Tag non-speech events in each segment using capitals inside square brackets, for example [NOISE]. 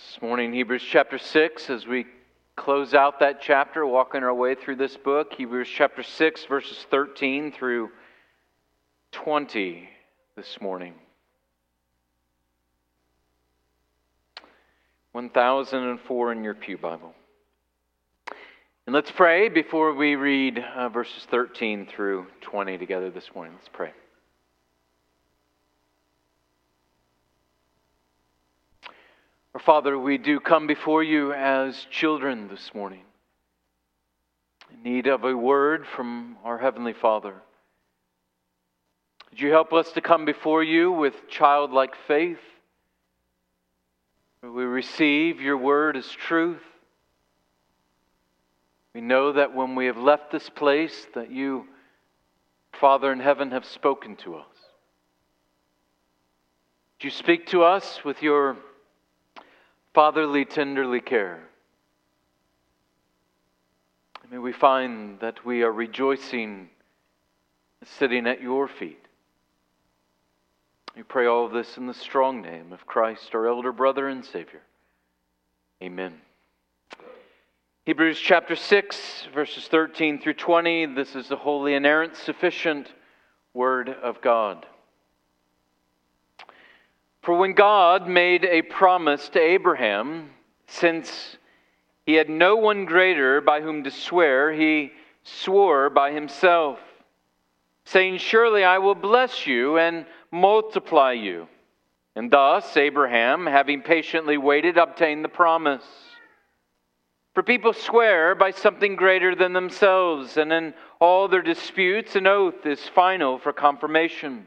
This morning, Hebrews chapter 6, as we close out that chapter, walking our way through this book, Hebrews chapter 6, verses 13 through 20 this morning. 1004 in your Pew Bible. And let's pray before we read uh, verses 13 through 20 together this morning. Let's pray. Father, we do come before you as children this morning, in need of a word from our Heavenly Father. Would you help us to come before you with childlike faith? We receive your word as truth. We know that when we have left this place, that you, Father in heaven, have spoken to us. Would you speak to us with your fatherly, tenderly care. May we find that we are rejoicing sitting at your feet. We pray all of this in the strong name of Christ, our elder brother and Savior. Amen. Hebrews chapter 6, verses 13 through 20. This is the holy, inerrant, sufficient Word of God. For when God made a promise to Abraham, since he had no one greater by whom to swear, he swore by himself, saying, Surely I will bless you and multiply you. And thus Abraham, having patiently waited, obtained the promise. For people swear by something greater than themselves, and in all their disputes, an oath is final for confirmation.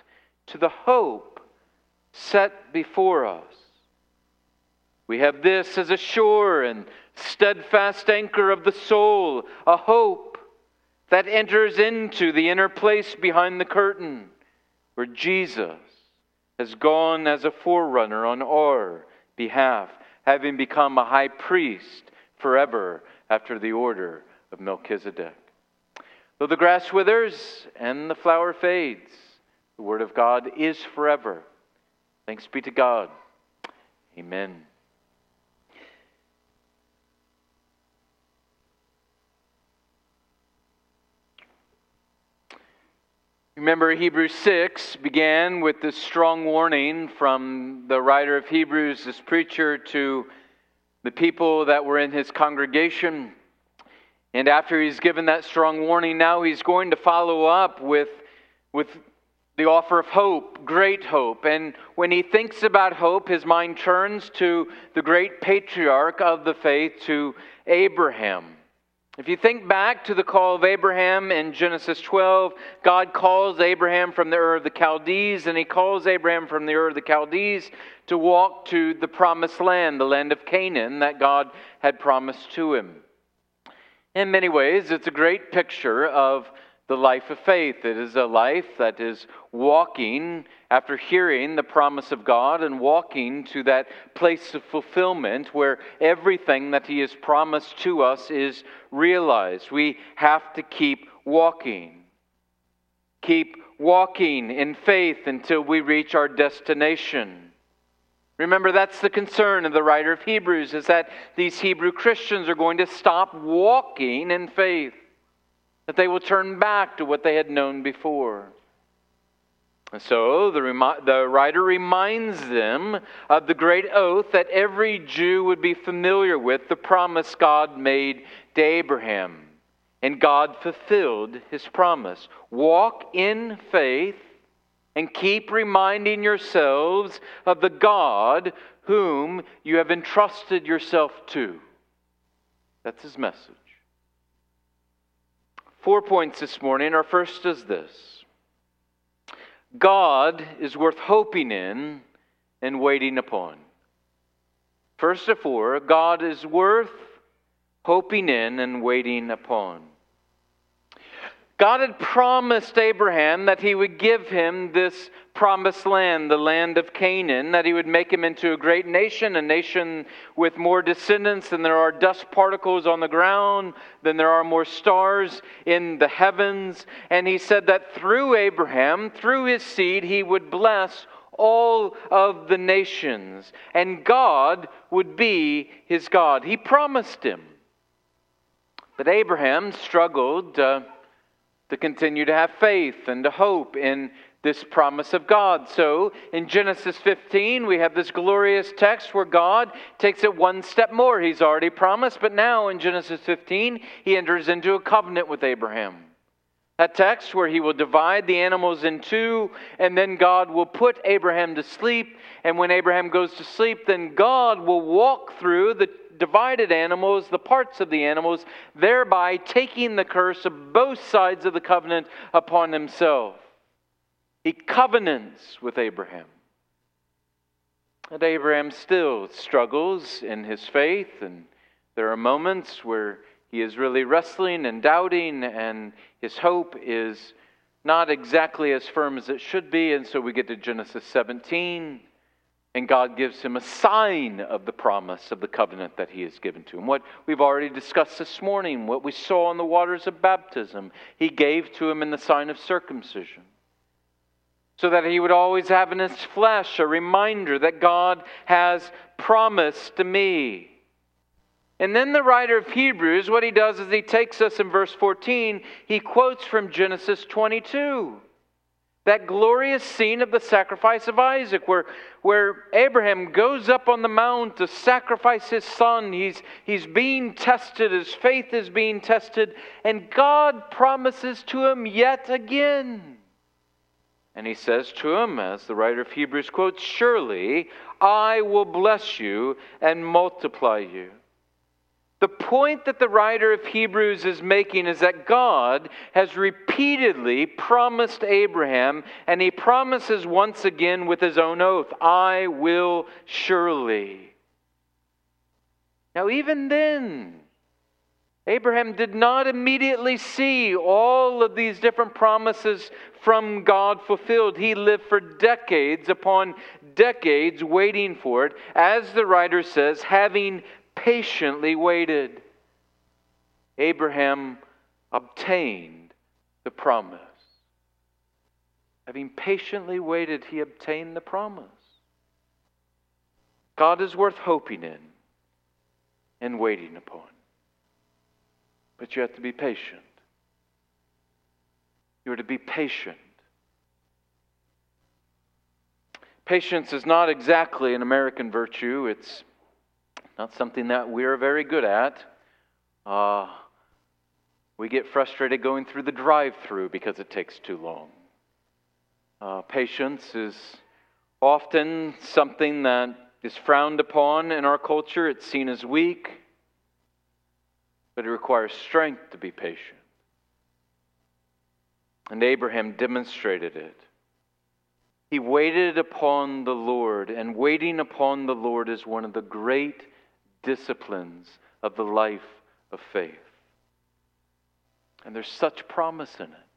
to the hope set before us. We have this as a sure and steadfast anchor of the soul, a hope that enters into the inner place behind the curtain, where Jesus has gone as a forerunner on our behalf, having become a high priest forever after the order of Melchizedek. Though the grass withers and the flower fades, the Word of God is forever. Thanks be to God. Amen. Remember, Hebrews 6 began with this strong warning from the writer of Hebrews, this preacher, to the people that were in his congregation. And after he's given that strong warning, now he's going to follow up with, with the offer of hope, great hope. And when he thinks about hope, his mind turns to the great patriarch of the faith, to Abraham. If you think back to the call of Abraham in Genesis 12, God calls Abraham from the Ur of the Chaldees, and he calls Abraham from the Ur of the Chaldees to walk to the promised land, the land of Canaan that God had promised to him. In many ways, it's a great picture of the life of faith. It is a life that is walking after hearing the promise of God and walking to that place of fulfillment where everything that He has promised to us is realized. We have to keep walking. Keep walking in faith until we reach our destination. Remember, that's the concern of the writer of Hebrews, is that these Hebrew Christians are going to stop walking in faith that they will turn back to what they had known before. And so the, remi- the writer reminds them of the great oath that every Jew would be familiar with, the promise God made to Abraham. And God fulfilled his promise. Walk in faith and keep reminding yourselves of the God whom you have entrusted yourself to. That's his message. Four points this morning. Our first is this God is worth hoping in and waiting upon. First of all, God is worth hoping in and waiting upon. God had promised Abraham that he would give him this promised land, the land of Canaan, that he would make him into a great nation, a nation with more descendants than there are dust particles on the ground, than there are more stars in the heavens. And he said that through Abraham, through his seed, he would bless all of the nations, and God would be his God. He promised him. But Abraham struggled. Uh, to continue to have faith and to hope in this promise of God. So in Genesis 15, we have this glorious text where God takes it one step more. He's already promised, but now in Genesis 15, he enters into a covenant with Abraham. That text where he will divide the animals in two, and then God will put Abraham to sleep. And when Abraham goes to sleep, then God will walk through the divided animals, the parts of the animals, thereby taking the curse of both sides of the covenant upon himself. He covenants with Abraham. And Abraham still struggles in his faith, and there are moments where he is really wrestling and doubting, and his hope is not exactly as firm as it should be. And so we get to Genesis 17. And God gives him a sign of the promise of the covenant that he has given to him. What we've already discussed this morning, what we saw in the waters of baptism, he gave to him in the sign of circumcision. So that he would always have in his flesh a reminder that God has promised to me. And then the writer of Hebrews, what he does is he takes us in verse 14, he quotes from Genesis 22. That glorious scene of the sacrifice of Isaac, where, where Abraham goes up on the mount to sacrifice his son. He's, he's being tested, his faith is being tested, and God promises to him yet again. And he says to him, as the writer of Hebrews quotes, Surely I will bless you and multiply you. The point that the writer of Hebrews is making is that God has repeatedly promised Abraham, and he promises once again with his own oath, I will surely. Now, even then, Abraham did not immediately see all of these different promises from God fulfilled. He lived for decades upon decades waiting for it, as the writer says, having patiently waited. Abraham obtained the promise. Having patiently waited, he obtained the promise. God is worth hoping in and waiting upon. But you have to be patient. You are to be patient. Patience is not exactly an American virtue. It's not something that we're very good at. Uh, we get frustrated going through the drive through because it takes too long. Uh, patience is often something that is frowned upon in our culture. It's seen as weak, but it requires strength to be patient. And Abraham demonstrated it. He waited upon the Lord, and waiting upon the Lord is one of the great disciplines of the life of faith. And there's such promise in it.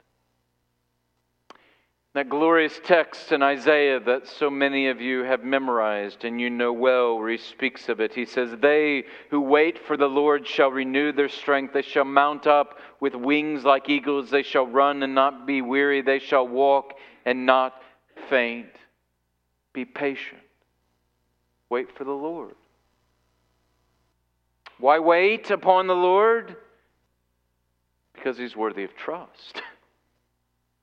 That glorious text in Isaiah that so many of you have memorized and you know well, where he speaks of it. He says, They who wait for the Lord shall renew their strength. They shall mount up with wings like eagles. They shall run and not be weary. They shall walk and not faint. Be patient. Wait for the Lord. Why wait upon the Lord? Because he's worthy of trust. [LAUGHS]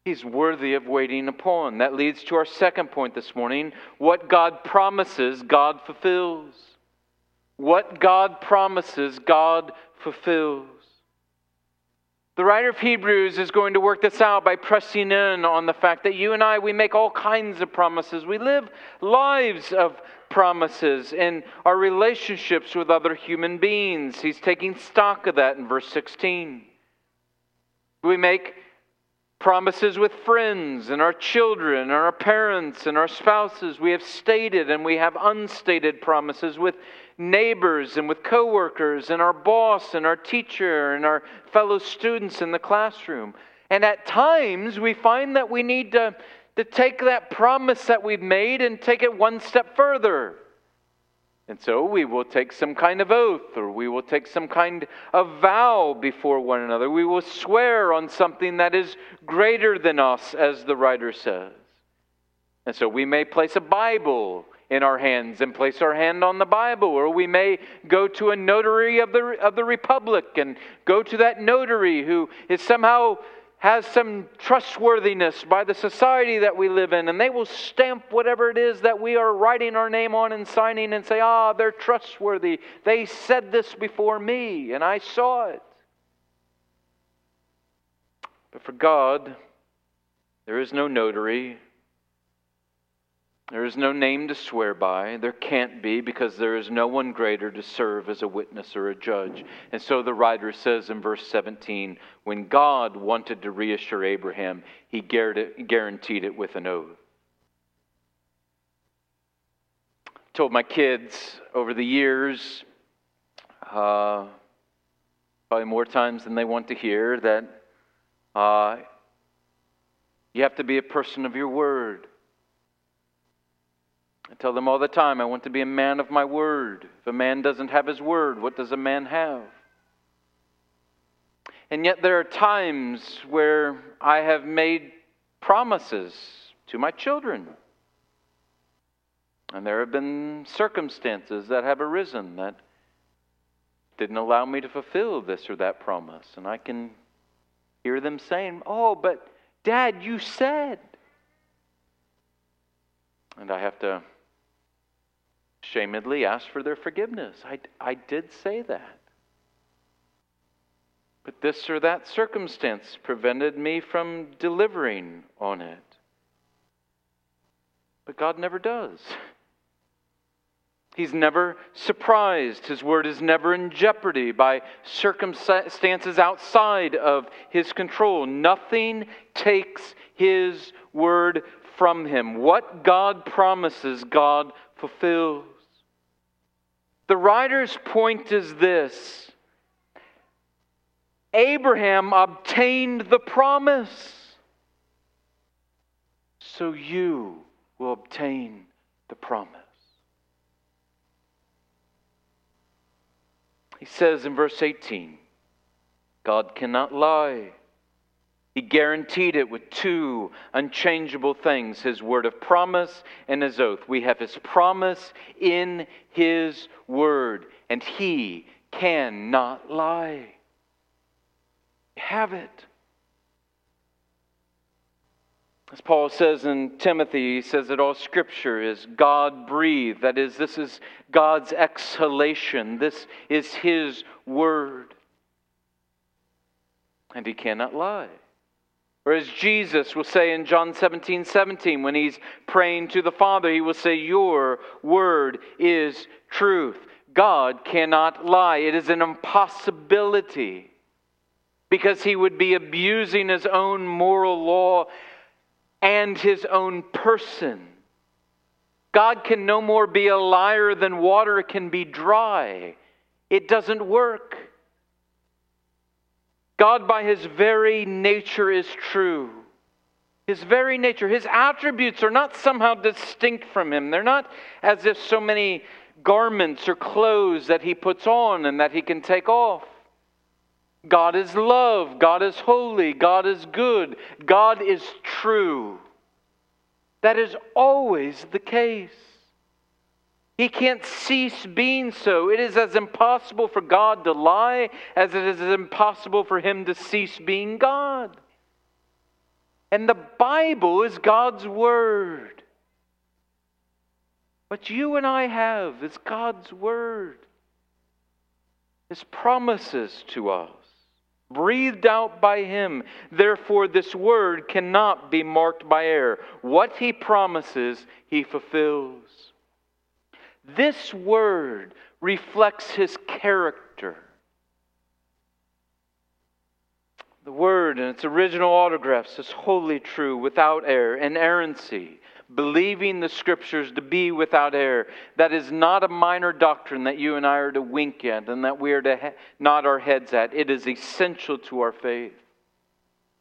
He's worthy of waiting upon. That leads to our second point this morning. What God promises, God fulfills. What God promises, God fulfills. The writer of Hebrews is going to work this out by pressing in on the fact that you and I, we make all kinds of promises. We live lives of promises in our relationships with other human beings. He's taking stock of that in verse 16. We make promises with friends and our children and our parents and our spouses. We have stated and we have unstated promises with neighbors and with coworkers and our boss and our teacher and our fellow students in the classroom. And at times we find that we need to, to take that promise that we've made and take it one step further. And so we will take some kind of oath or we will take some kind of vow before one another. We will swear on something that is greater than us, as the writer says. And so we may place a Bible in our hands and place our hand on the Bible, or we may go to a notary of the, of the Republic and go to that notary who is somehow has some trustworthiness by the society that we live in, and they will stamp whatever it is that we are writing our name on and signing and say, ah, they're trustworthy. They said this before me, and I saw it. But for God, there is no notary, there is no name to swear by. There can't be because there is no one greater to serve as a witness or a judge. And so the writer says in verse 17 when God wanted to reassure Abraham, he guaranteed it with an oath. told my kids over the years, uh, probably more times than they want to hear, that uh, you have to be a person of your word. I tell them all the time, I want to be a man of my word. If a man doesn't have his word, what does a man have? And yet, there are times where I have made promises to my children. And there have been circumstances that have arisen that didn't allow me to fulfill this or that promise. And I can hear them saying, Oh, but Dad, you said. And I have to shamedly ask for their forgiveness. I, I did say that. But this or that circumstance prevented me from delivering on it. But God never does. He's never surprised. His word is never in jeopardy by circumstances outside of his control. Nothing takes his word from him. What God promises, God fulfills. The writer's point is this Abraham obtained the promise, so you will obtain the promise. He says in verse 18, God cannot lie. He guaranteed it with two unchangeable things His word of promise and His oath. We have His promise in His word, and He cannot lie. Have it. As Paul says in Timothy, he says that all scripture is God breathed. That is, this is God's exhalation. This is His word. And He cannot lie. Or as Jesus will say in John 17 17, when he's praying to the Father, he will say, Your word is truth. God cannot lie. It is an impossibility because he would be abusing his own moral law and his own person. God can no more be a liar than water can be dry. It doesn't work. God, by his very nature, is true. His very nature, his attributes are not somehow distinct from him. They're not as if so many garments or clothes that he puts on and that he can take off. God is love. God is holy. God is good. God is true. That is always the case. He can't cease being so. It is as impossible for God to lie as it is impossible for him to cease being God. And the Bible is God's Word. What you and I have is God's Word, His promises to us, breathed out by Him. Therefore, this Word cannot be marked by error. What He promises, He fulfills. This word reflects his character. The Word in its original autographs is wholly true, without error, inerrancy, believing the Scriptures to be without error. That is not a minor doctrine that you and I are to wink at and that we are to nod our heads at. It is essential to our faith.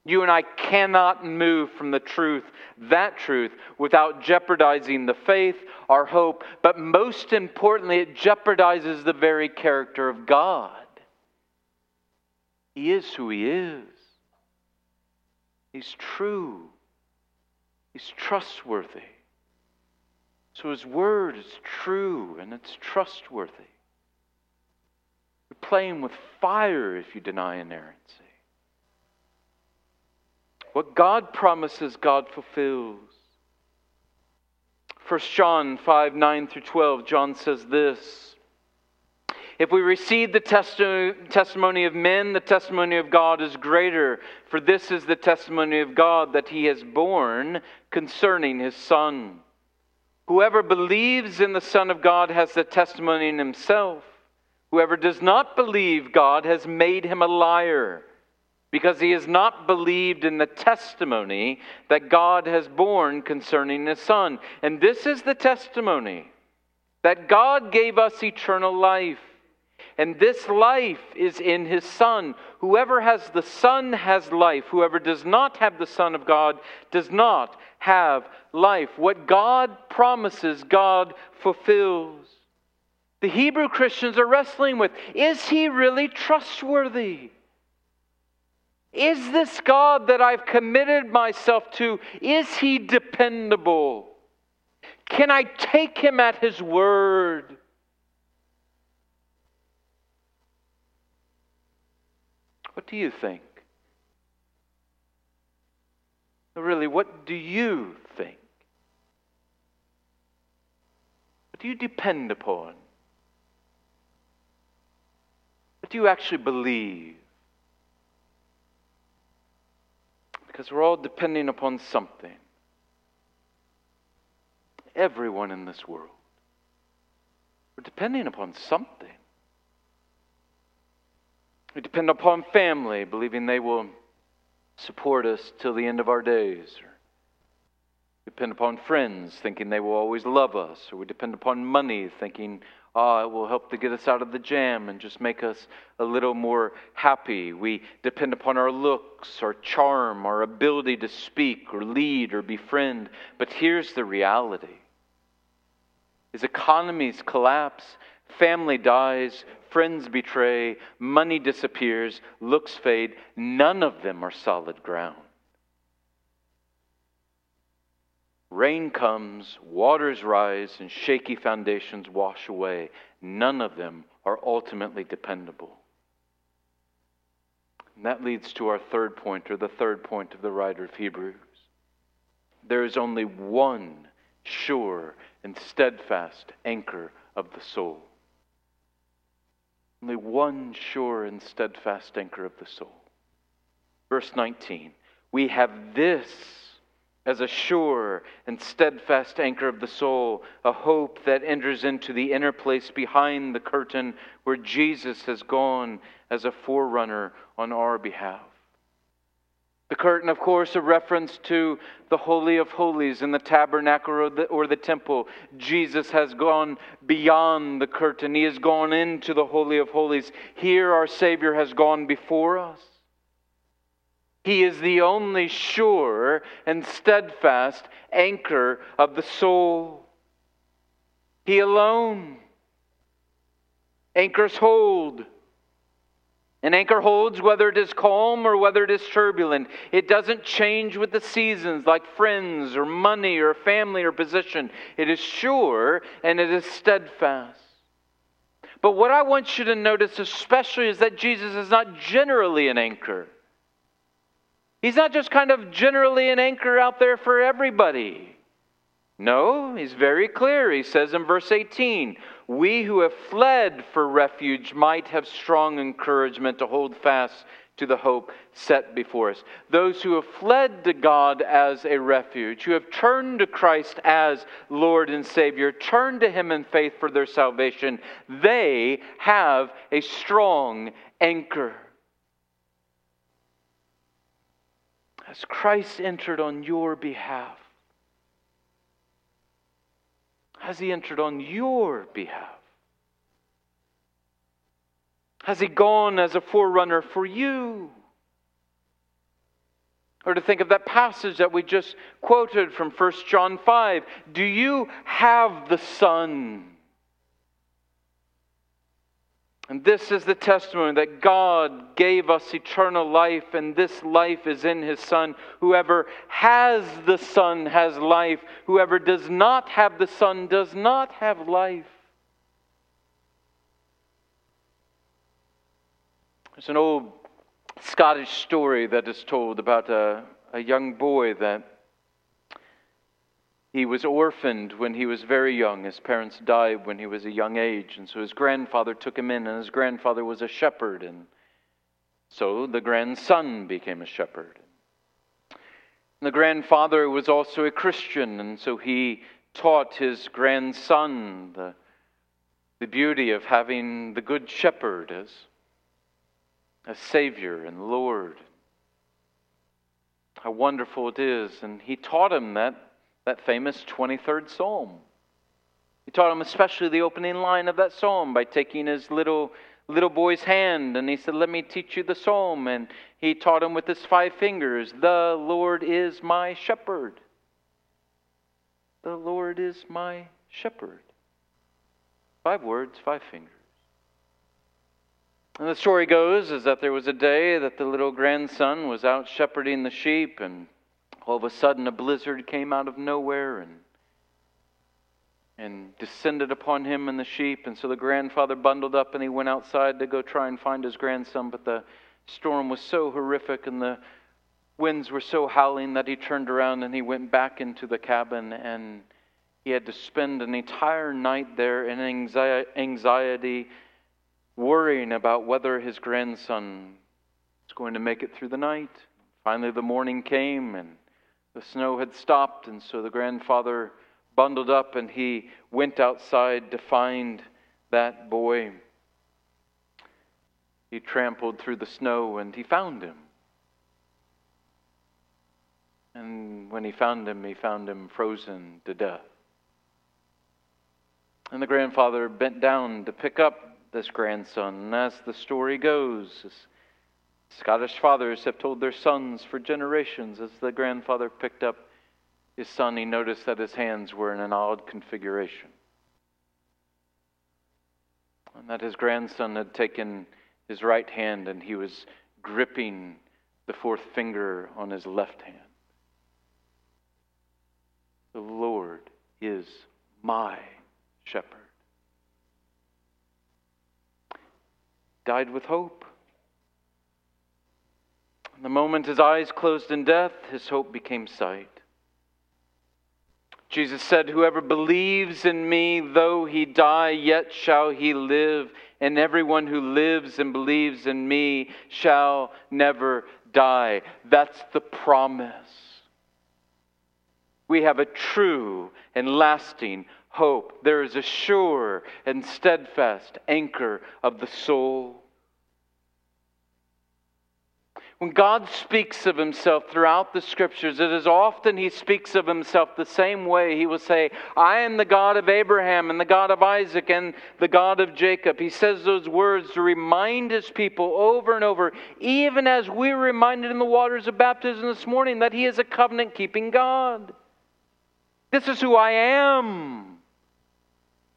You and I cannot move from the truth, that truth, without jeopardizing the faith, our hope, but most importantly, it jeopardizes the very character of God. He is who He is. He's true. He's trustworthy. So His Word is true and it's trustworthy. You're playing with fire if you deny inerrancy. What God promises, God fulfills. 1 John 5 9 through 12, John says this If we receive the testimony of men, the testimony of God is greater, for this is the testimony of God that he has borne concerning his Son. Whoever believes in the Son of God has the testimony in himself. Whoever does not believe God has made him a liar because he has not believed in the testimony that God has borne concerning his Son. And this is the testimony that God gave us eternal life. And this life is in his Son. Whoever has the Son has life. Whoever does not have the Son of God does not have life. What God promises, God fulfills. The Hebrew Christians are wrestling with is he really trustworthy? Is this God that I've committed myself to, is he dependable? Can I take him at his word? What do you think? Really, what do you think? What do you depend upon? What do you actually believe? Because we're all depending upon something. Everyone in this world. We're depending upon something. We depend upon family, believing they will support us till the end of our days. Or depend upon friends, thinking they will always love us. Or we depend upon money, thinking Ah, it will help to get us out of the jam and just make us a little more happy. We depend upon our looks, our charm, our ability to speak or lead or befriend. But here's the reality. As economies collapse, family dies, friends betray, money disappears, looks fade, none of them are solid ground. Rain comes, waters rise, and shaky foundations wash away. None of them are ultimately dependable. And that leads to our third point, or the third point of the writer of Hebrews. There is only one sure and steadfast anchor of the soul. Only one sure and steadfast anchor of the soul. Verse 19 We have this as a sure and steadfast anchor of the soul, a hope that enters into the inner place behind the curtain where Jesus has gone as a forerunner on our behalf. The curtain, of course, a reference to the Holy of Holies in the tabernacle or the, or the, temple. Jesus has gone beyond the curtain, He has gone into the Holy of Holies. Here, our Savior has gone before us. He is the only sure and steadfast anchor of the soul. He alone anchors hold. An anchor holds whether it is calm or whether it is turbulent. It doesn't change with the seasons like friends or money or family or position. It is sure and it is steadfast. But what I want you to notice especially is that Jesus is not generally an anchor. He's not just kind of generally an anchor out there for everybody. No, he's very clear. He says in verse 18, We who have fled for refuge might have strong encouragement to hold fast to the hope set before us. Those who have fled to God as a refuge, who have turned to Christ as Lord and Savior, turned to Him in faith for their salvation, they have a strong anchor. Has Christ entered on your behalf? Has he entered on your behalf? Has he gone as a forerunner for you? Or to think of that passage that we just quoted from 1 John 5 Do you have the Son? And this is the testimony that God gave us eternal life, and this life is in His Son. Whoever has the Son has life. Whoever does not have the Son does not have life. There's an old Scottish story that is told about a, a young boy that he was orphaned when he was very young. His parents died when he was a young age, and so his grandfather took him in, and his grandfather was a shepherd, and so the grandson became a shepherd. The grandfather was also a Christian, and so he taught his grandson the, the beauty of having the good shepherd as a Savior and Lord. How wonderful it is. And he taught him that, that famous 23rd Psalm. He taught him especially the opening line of that psalm by taking his little little boy's hand and he said, Let me teach you the psalm. And he taught him with his five fingers, The Lord is my shepherd. The Lord is my shepherd. Five words, five fingers. And the story goes is that there was a day that the little grandson was out shepherding the sheep, and all of a sudden a blizzard came out of nowhere and and descended upon him and the sheep. And so the grandfather bundled up and he went outside to go try and find his grandson. But the storm was so horrific and the winds were so howling that he turned around and he went back into the cabin and he had to spend an entire night there in anxiety worrying about whether his grandson was going to make it through the night. Finally, the morning came and the snow had stopped, and so the grandfather bundled up and he went outside to find that boy. He trampled through the snow and he found him. And when he found him, he found him frozen to death. And the grandfather bent down to pick up this grandson. And as the story goes, Scottish fathers have told their sons for generations, as the grandfather picked up his son, he noticed that his hands were in an odd configuration. And that his grandson had taken his right hand and he was gripping the fourth finger on his left hand. The Lord is my shepherd. died with hope. The moment his eyes closed in death, his hope became sight. Jesus said, Whoever believes in me, though he die, yet shall he live. And everyone who lives and believes in me shall never die. That's the promise. We have a true and lasting hope. There is a sure and steadfast anchor of the soul. When God speaks of himself throughout the scriptures, it is often he speaks of himself the same way. He will say, I am the God of Abraham and the God of Isaac and the God of Jacob. He says those words to remind his people over and over, even as we're reminded in the waters of baptism this morning, that he is a covenant keeping God. This is who I am.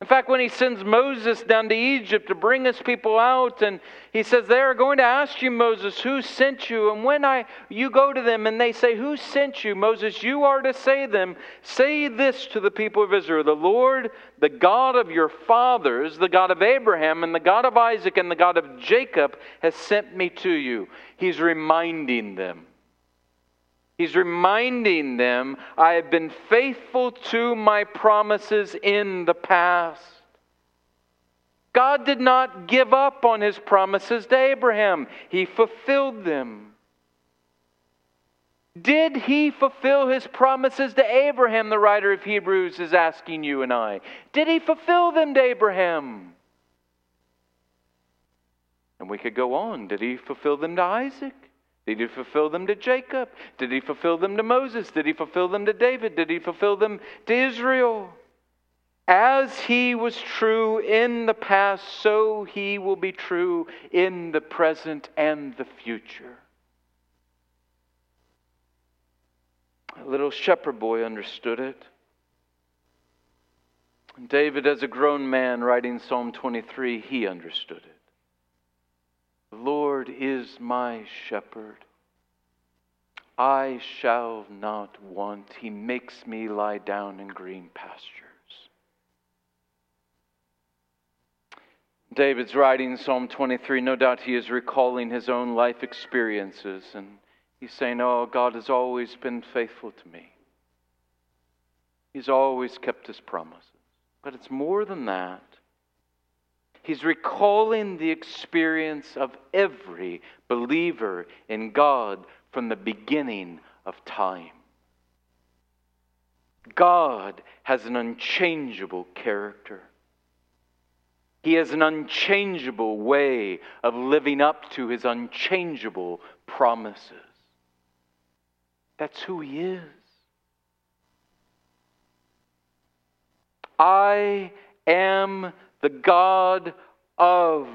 In fact, when he sends Moses down to Egypt to bring his people out, and he says, They are going to ask you, Moses, who sent you? And when I you go to them and they say, Who sent you? Moses, you are to say them, say this to the people of Israel: The Lord, the God of your fathers, the God of Abraham, and the God of Isaac, and the God of Jacob, has sent me to you. He's reminding them. He's reminding them, I have been faithful to my promises in the past. God did not give up on his promises to Abraham, he fulfilled them. Did he fulfill his promises to Abraham, the writer of Hebrews is asking you and I? Did he fulfill them to Abraham? And we could go on. Did he fulfill them to Isaac? Did he fulfill them to Jacob? Did he fulfill them to Moses? Did he fulfill them to David? Did he fulfill them to Israel? As he was true in the past, so he will be true in the present and the future. A little shepherd boy understood it. David, as a grown man writing Psalm 23, he understood it. The Lord is my shepherd. I shall not want. He makes me lie down in green pastures. David's writing Psalm 23. No doubt he is recalling his own life experiences. And he's saying, Oh, God has always been faithful to me. He's always kept his promises. But it's more than that. He's recalling the experience of every believer in God from the beginning of time. God has an unchangeable character. He has an unchangeable way of living up to his unchangeable promises. That's who he is. I am the God of.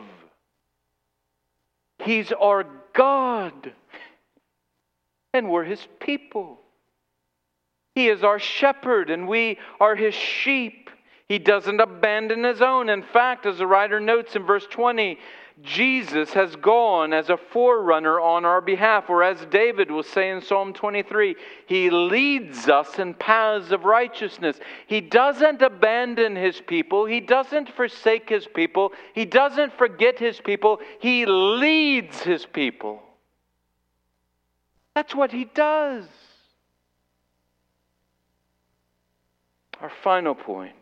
He's our God, and we're his people. He is our shepherd, and we are his sheep. He doesn't abandon his own. In fact, as the writer notes in verse 20, Jesus has gone as a forerunner on our behalf, or as David will say in Psalm 23, he leads us in paths of righteousness. He doesn't abandon his people, he doesn't forsake his people, he doesn't forget his people, he leads his people. That's what he does. Our final point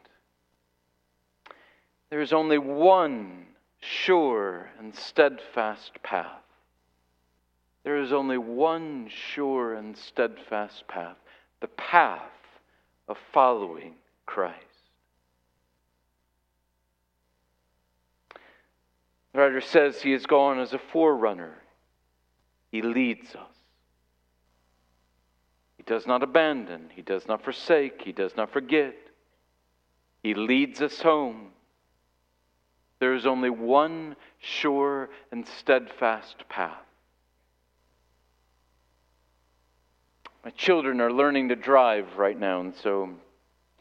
there is only one sure and steadfast path. There is only one sure and steadfast path the path of following Christ. The writer says he has gone as a forerunner, he leads us. He does not abandon, he does not forsake, he does not forget. He leads us home. There is only one sure and steadfast path. My children are learning to drive right now, and so,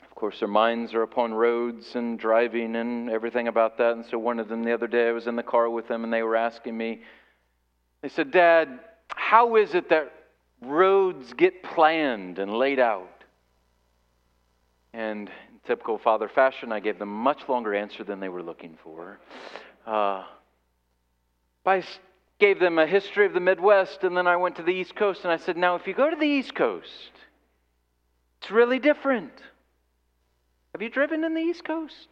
of course, their minds are upon roads and driving and everything about that. And so, one of them the other day, I was in the car with them, and they were asking me, they said, Dad, how is it that roads get planned and laid out? And typical father fashion, I gave them a much longer answer than they were looking for. Uh, I gave them a history of the Midwest, and then I went to the East Coast, and I said, Now, if you go to the East Coast, it's really different. Have you driven in the East Coast?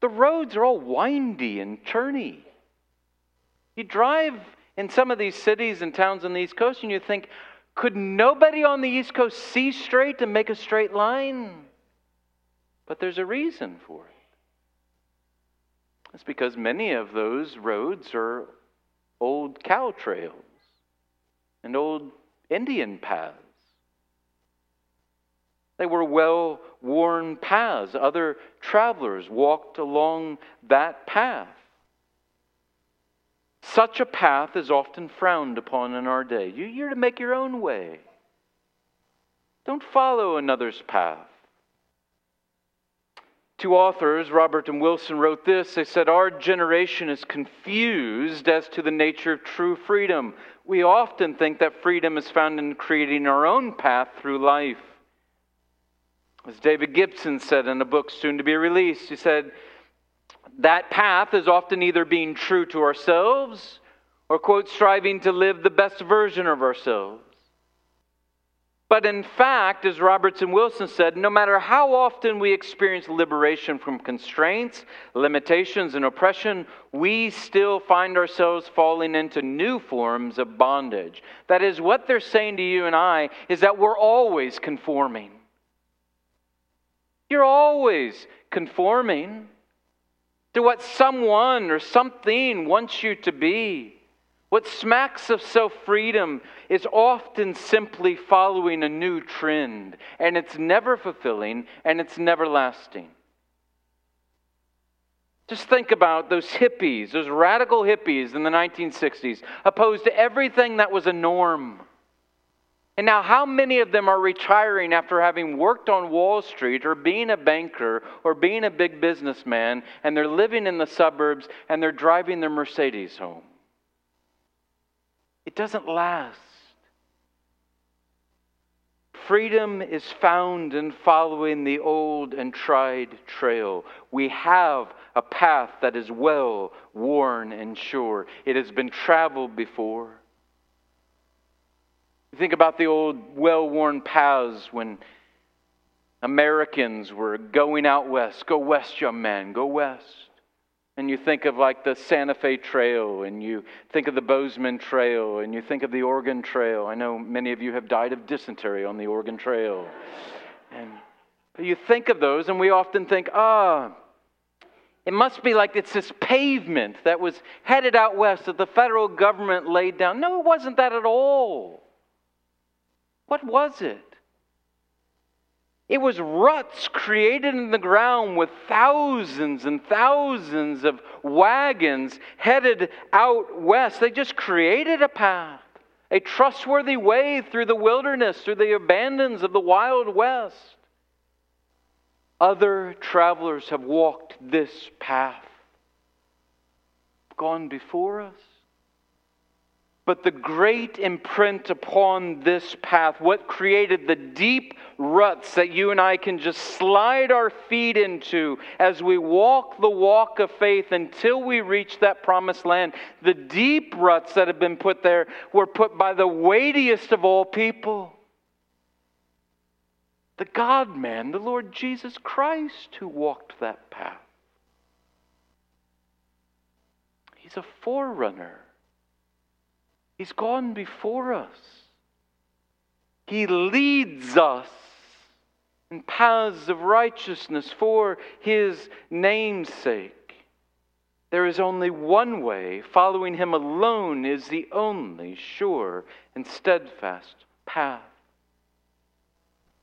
The roads are all windy and turny. You drive in some of these cities and towns on the East Coast, and you think, could nobody on the East Coast see straight and make a straight line? But there's a reason for it. It's because many of those roads are old cow trails and old Indian paths. They were well worn paths. Other travelers walked along that path. Such a path is often frowned upon in our day. You're to make your own way. Don't follow another's path. Two authors, Robert and Wilson, wrote this. They said, Our generation is confused as to the nature of true freedom. We often think that freedom is found in creating our own path through life. As David Gibson said in a book soon to be released, he said, that path is often either being true to ourselves or, quote, striving to live the best version of ourselves. But in fact, as Robertson Wilson said, no matter how often we experience liberation from constraints, limitations, and oppression, we still find ourselves falling into new forms of bondage. That is, what they're saying to you and I is that we're always conforming. You're always conforming to what someone or something wants you to be. What smacks of self freedom is often simply following a new trend, and it's never fulfilling and it's never lasting. Just think about those hippies, those radical hippies in the 1960s, opposed to everything that was a norm. And now, how many of them are retiring after having worked on Wall Street or being a banker or being a big businessman and they're living in the suburbs and they're driving their Mercedes home? It doesn't last. Freedom is found in following the old and tried trail. We have a path that is well worn and sure, it has been traveled before. You think about the old well worn paths when Americans were going out west. Go west, young man, go west. And you think of like the Santa Fe Trail, and you think of the Bozeman Trail, and you think of the Oregon Trail. I know many of you have died of dysentery on the Oregon Trail. And you think of those, and we often think, ah, it must be like it's this pavement that was headed out west that the federal government laid down. No, it wasn't that at all. What was it? It was ruts created in the ground with thousands and thousands of wagons headed out west. They just created a path, a trustworthy way through the wilderness, through the abandons of the wild west. Other travelers have walked this path, gone before us. But the great imprint upon this path, what created the deep ruts that you and I can just slide our feet into as we walk the walk of faith until we reach that promised land, the deep ruts that have been put there were put by the weightiest of all people the God man, the Lord Jesus Christ, who walked that path. He's a forerunner. He's gone before us. He leads us in paths of righteousness for His name's sake. There is only one way. Following Him alone is the only sure and steadfast path.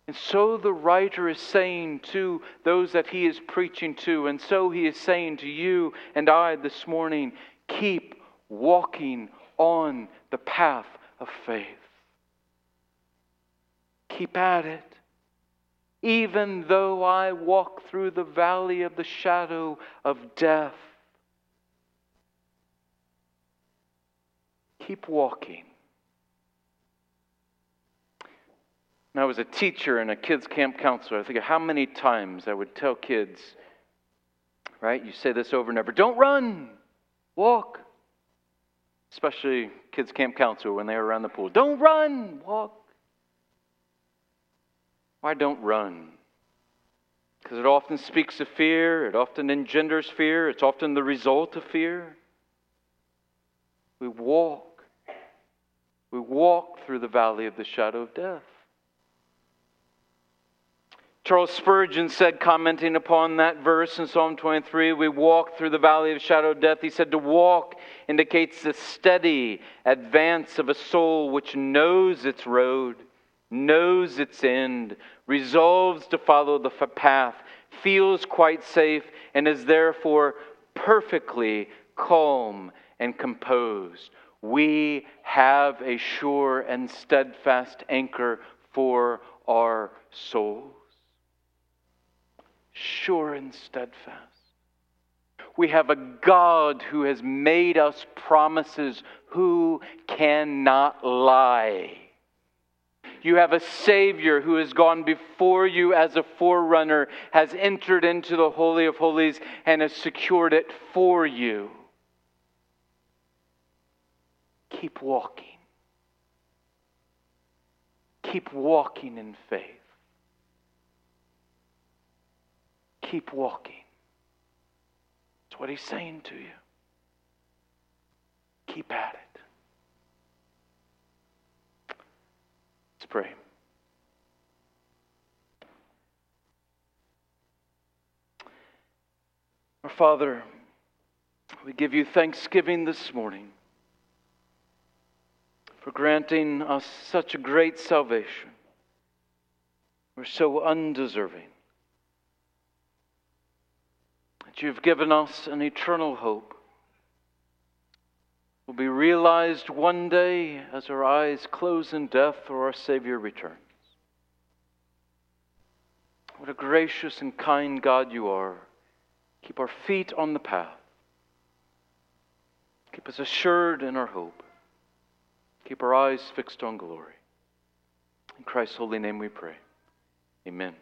And so the writer is saying to those that he is preaching to, and so he is saying to you and I this morning keep walking on the path of faith. Keep at it. Even though I walk through the valley of the shadow of death, keep walking. I was a teacher and a kids' camp counselor, I think of how many times I would tell kids, right? You say this over and over don't run, walk especially kids' camp counselor when they were around the pool. Don't run, walk. Why don't run? Because it often speaks of fear, it often engenders fear, it's often the result of fear. We walk. We walk through the valley of the shadow of death. Charles Spurgeon said, commenting upon that verse in Psalm 23, we walk through the valley of shadow of death. He said, to walk indicates the steady advance of a soul which knows its road, knows its end, resolves to follow the path, feels quite safe, and is therefore perfectly calm and composed. We have a sure and steadfast anchor for our souls sure and steadfast. We have a God who has made us promises who cannot lie. You have a Savior who has gone before you as a forerunner, has entered into the Holy of Holies, and has secured it for you. Keep walking. Keep walking in faith. Keep walking. That's what he's saying to you. Keep at it. Let's pray. Our Father, we give you thanksgiving this morning. for granting us such a great salvation. We're so undeserving. That you've given us an eternal hope will be realized one day as our eyes close in death or our Savior returns. What a gracious and kind God you are. Keep our feet on the path. Keep us assured in our hope. Keep our eyes fixed on glory. In Christ's holy name we pray. Amen.